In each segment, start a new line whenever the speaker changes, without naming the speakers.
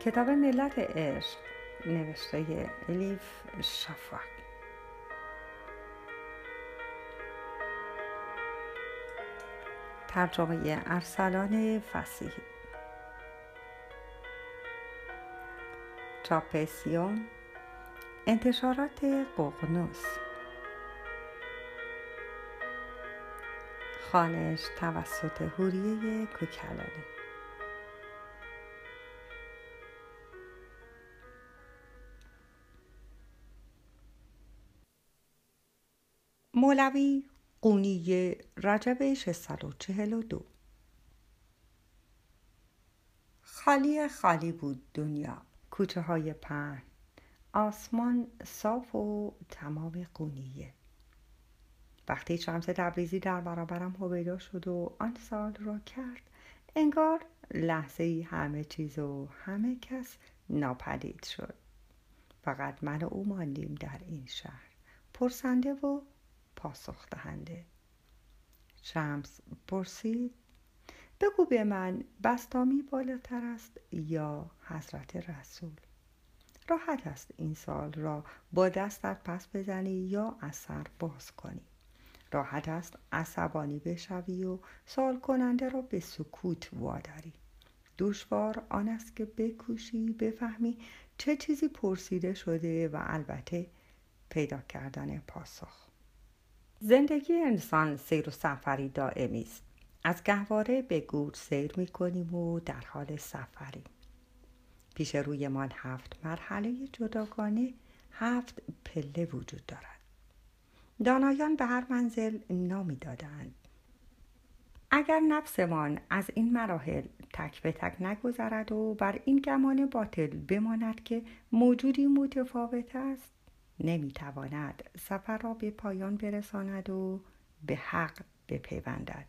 کتاب ملت عشق نوشته الیف شفاک ترجمه ارسلان فسیحی. چاپسیون انتشارات ققنوس. خانش توسط هوریه کوکلانی. مولوی قونی رجب 642 خالی خالی بود دنیا کوچه های پهن آسمان صاف و تمام قونیه. وقتی شمس تبریزی در برابرم هویدا شد و آن سال را کرد انگار لحظه ای همه چیز و همه کس ناپدید شد. فقط من و او ماندیم در این شهر. پرسنده و پاسخ دهنده. شمس پرسید بگو به من بستامی بالاتر است یا حضرت رسول؟ راحت است این سال را با دستت پس بزنی یا اثر باز کنی. راحت است عصبانی بشوی و سال کننده را به سکوت واداری. دشوار آن است که بکوشی بفهمی چه چیزی پرسیده شده و البته پیدا کردن پاسخ. زندگی انسان سیر و سفری دائمی است. از گهواره به گور سیر می کنیم و در حال سفریم پیش رویمان هفت مرحله جداگانه هفت پله وجود دارد. دانایان به هر منزل نامی دادند اگر نفسمان از این مراحل تک به تک نگذرد و بر این گمان باطل بماند که موجودی متفاوت است نمی‌تواند سفر را به پایان برساند و به حق بپیوندد.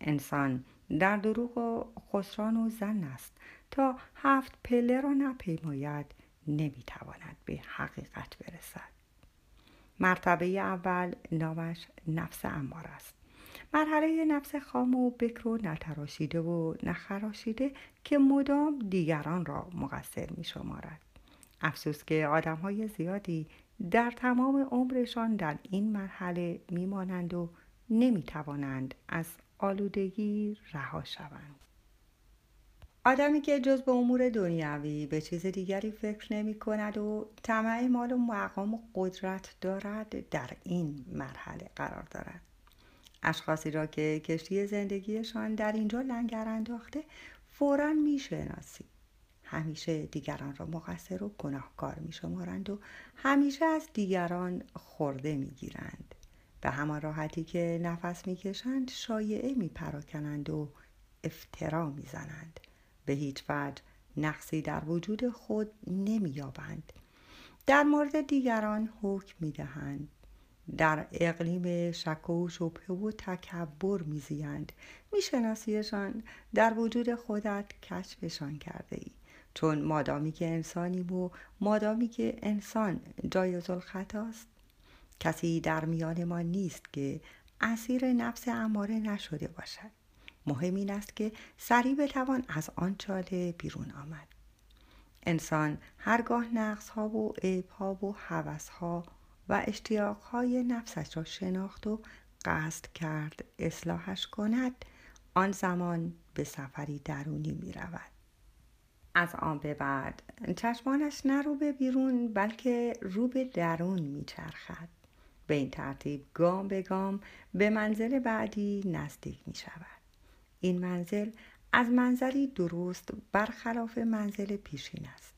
انسان در دروغ و خسران و زن است. تا هفت پله را نپیماید نمی‌تواند به حقیقت برسد. مرتبه اول نامش نفس امار است. مرحله نفس خام و بکر و نتراشیده و نخراشیده که مدام دیگران را مقصر می شمارد افسوس که آدم های زیادی در تمام عمرشان در این مرحله میمانند و نمی‌توانند از آلودگی رها شوند. آدمی که جز به امور دنیوی به چیز دیگری فکر نمی کند و طمع مال و مقام و قدرت دارد در این مرحله قرار دارد. اشخاصی را که کشتی زندگیشان در اینجا لنگر انداخته فورا می‌شناسید. همیشه دیگران را مقصر و گناهکار می شمارند و همیشه از دیگران خورده می گیرند. به همان راحتی که نفس می کشند شایعه می پراکنند و افترا می زنند. به هیچ وجه نقصی در وجود خود نمی یابند. در مورد دیگران حکم می دهند. در اقلیم شک و شبه و تکبر میزیند میشناسیشان در وجود خودت کشفشان کرده ای چون مادامی که انسانیم و مادامی که انسان جایز الخطاست کسی در میان ما نیست که اسیر نفس اماره نشده باشد. مهم این است که سریع بتوان از آن چاله بیرون آمد. انسان هرگاه نقص ها و عیب ها و حوث ها و اشتیاق های نفسش را شناخت و قصد کرد اصلاحش کند آن زمان به سفری درونی می رود از آن به بعد. چشمانش نه رو به بیرون بلکه رو به درون میچرخد. به این ترتیب گام به گام به منزل بعدی نزدیک می شود این منزل از منظری درست برخلاف منزل پیشین است.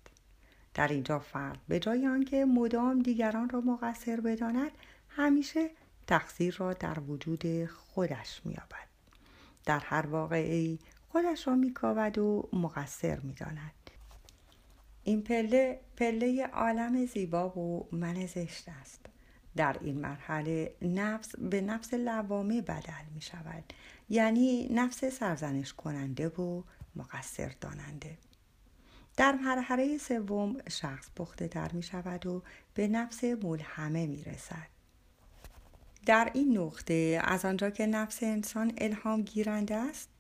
در اینجا فرد به جای آنکه مدام دیگران را مقصر بداند همیشه تقصیر را در وجود خودش مییابد. در هر واقعی خودش را میکاود و مقصر می‌داند. این پله پله عالم زیبا و من زشت است. در این مرحله نفس به نفس لوامه بدل می شود یعنی نفس سرزنش کننده و مقصر داننده. در مرحله سوم شخص پخته در می شود و به نفس ملهمه می رسد در این نقطه از آنجا که نفس انسان الهام گیرنده است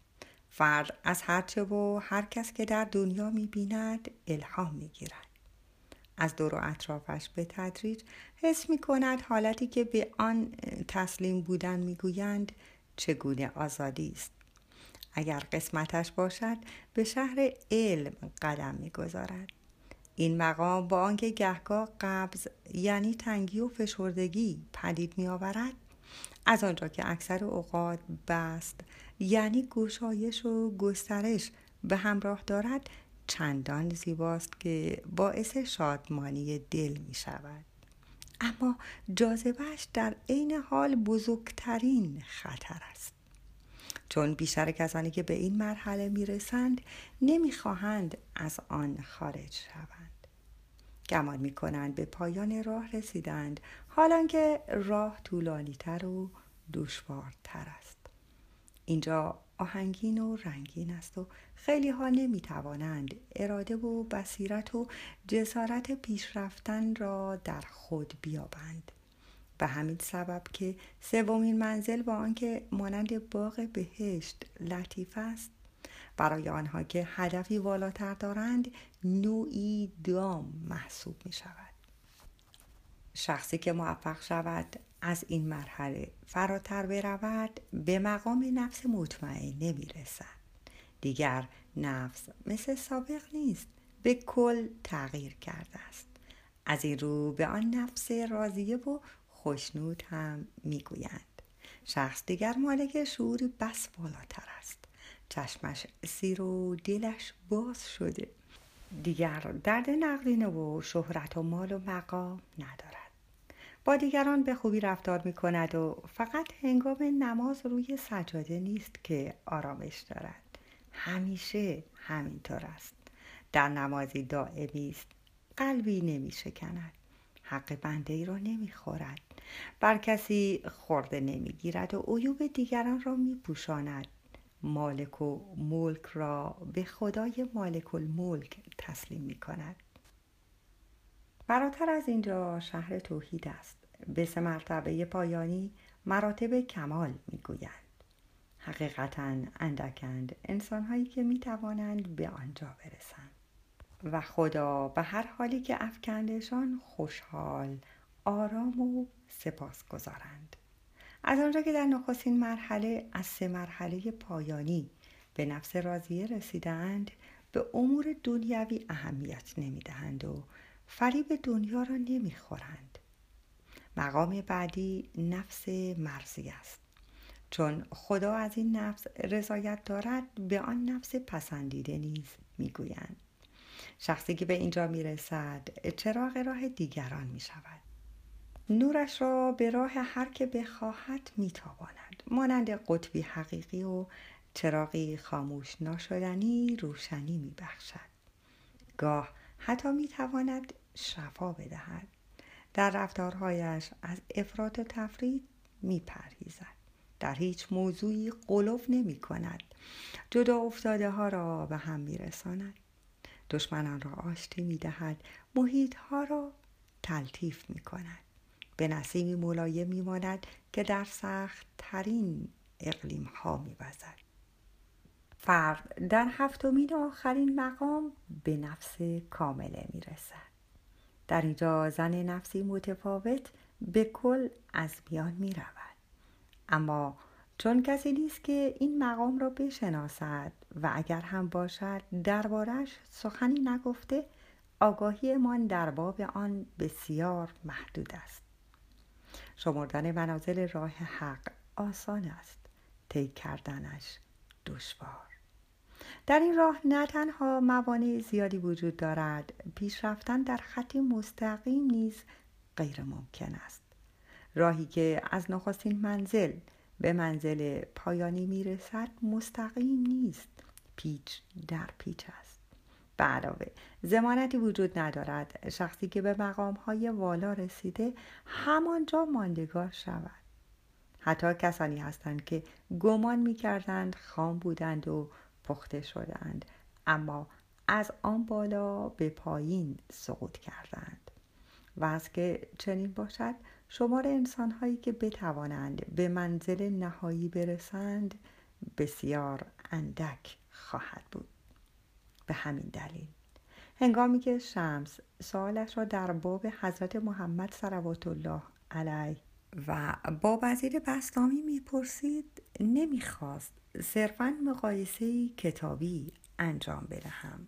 فرد از هرچه و هر کس که در دنیا می‌بیند الهام می‌گیرد. از دور و اطرافش به تدریج حس می کند حالتی که به آن تسلیم بودن می‌گویند چگونه آزادی است. اگر قسمتش باشد به شهر علم قدم می‌گذارد. این مقام با آنکه گهگاه قبض یعنی تنگی و فشردگی پدید می آورد از آنجا که اکثر اوقات بست یعنی گشایش و گسترش به همراه دارد چندان زیباست که باعث شادمانی دل می شود. اما جاذبهش در عین حال بزرگترین خطر است. چون بیشتر کسانی که به این مرحله می رسند نمی خواهند از آن خارج شوند. گمان می کنند به پایان راه رسیدند. حالا که راه طولانی تر و دشوارتر است. اینجا آهنگین و رنگین است و خیلی ها نمی توانند اراده و بصیرت و جسارت پیشرفتن را در خود بیابند. به همین سبب که سومین منزل با آنکه مانند باغ بهشت لطیف است برای آنها که هدفی والاتر دارند نوعی دام محسوب می شود شخصی که موفق شود از این مرحله فراتر برود به مقام نفس مطمئن نمی رسد دیگر نفس مثل سابق نیست به کل تغییر کرده است. از این رو به آن نفس راضیه و خوشنود هم می‌گویند. شخص دیگر مالک شعوری بس بالاتر است. چشمش سیر و دلش باز شده. دیگر درد نقدینه و شهرت و مال و مقام ندارد. با دیگران به خوبی رفتار می کند و فقط هنگام نماز روی سجاده نیست که آرامش دارد. همیشه همینطور است. در نمازی دائمی است. قلبی نمی شکند. حق بنده ای را نمی خورد. بر کسی خورده نمی گیرد و عیوب دیگران را می پوشاند. مالک و ملک را به خدای مالک الملک تسلیم می کند فراتر از اینجا شهر توحید است. به سه مرتبه پایانی مراتب کمال می‌گویند. حقیقتا اندکند انسانهایی که می توانند به آنجا برسند. و خدا به هر حالی که افکندشان خوشحال آرام و سپاس گذارند از آنجا که در نخستین مرحله از سه مرحله پایانی به نفس راضیه رسیدند به امور دنیوی اهمیت نمی‌دهند و فریب دنیا را نمی‌خورند. مقام بعدی نفس مرزی است. چون خدا از این نفس رضایت دارد به آن نفس پسندیده نیز می‌گویند. شخصی که به اینجا می‌رسد چراغ راه دیگران می شود نورش را به راه هر که بخواهد میتاباند. مانند قطبی حقیقی و چراغی خاموش ناشدنی روشنی میبخشد. گاه حتی می‌تواند شفا بدهد. در رفتارهایش از افراط و تفرید میپرهیزد. در هیچ موضوعی قلوف نمی کند جدا افتاده ها را به هم میرساند. دشمنان را آشتی می دهد محیط ها را تلطیف می کند به نسیمی ملایم میماند که در سخت ترین اقلیم ها میوزد. فرد در هفتمین آخرین مقام به نفس کامله می‌رسد. در اینجا زن نفسی متفاوت به کل از میان می رود. اما چون کسی نیست که این مقام را بشناسد و اگر هم باشد دربارش سخنی نگفته آگاهیمان در باب آن بسیار محدود است. شمردن منازل راه حق آسان است. طی کردنش دشوار. در این راه نه تنها موانع زیادی وجود دارد پیشرفتن در خطی مستقیم نیز غیر ممکن است. راهی که از نخستین منزل به منزل پایانی می‌رسد مستقیم نیست. پیچ در پیچ است به علاوه. زمانتی وجود ندارد. شخصی که به مقام های والا رسیده همانجا ماندگار شود. حتی کسانی هستند که گمان می کردند خام بودند و پخته شدند اما از آن بالا به پایین سقوط کردند. و از که چنین باشد شمار انسانهایی که بتوانند به منزل نهایی برسند بسیار اندک خواهد بود. به همین دلیل. هنگامی که شمس سوالش را در باب حضرت محمد صلوات الله علیه و با وزیر بستامی می‌پرسید نمی‌خواست صرفا مقایسه کتابی انجام بدهم.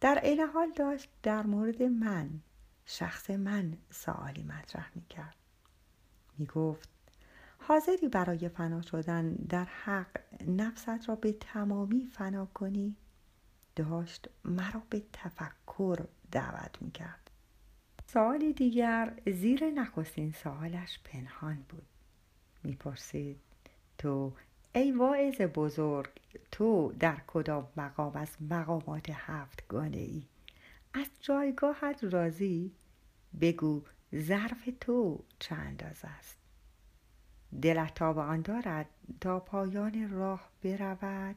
در این حال داشت در مورد من شخص من سوالی مطرح می‌کرد. می‌گفت حاضری برای فنا شدن در حق نفست را به تمامی فنا کنی؟ داشت مرا به تفکر دعوت می‌کرد. سوالی دیگر زیر نخستین سوالش پنهان بود. می‌پرسید تو ای واعظ بزرگ تو در کدام مقام از مقامات هفتگانه ای؟ از جایگاهت راضی؟ بگو ظرف تو چه انداز است؟ دلت تا به آن دارد تا پایان راه برود؟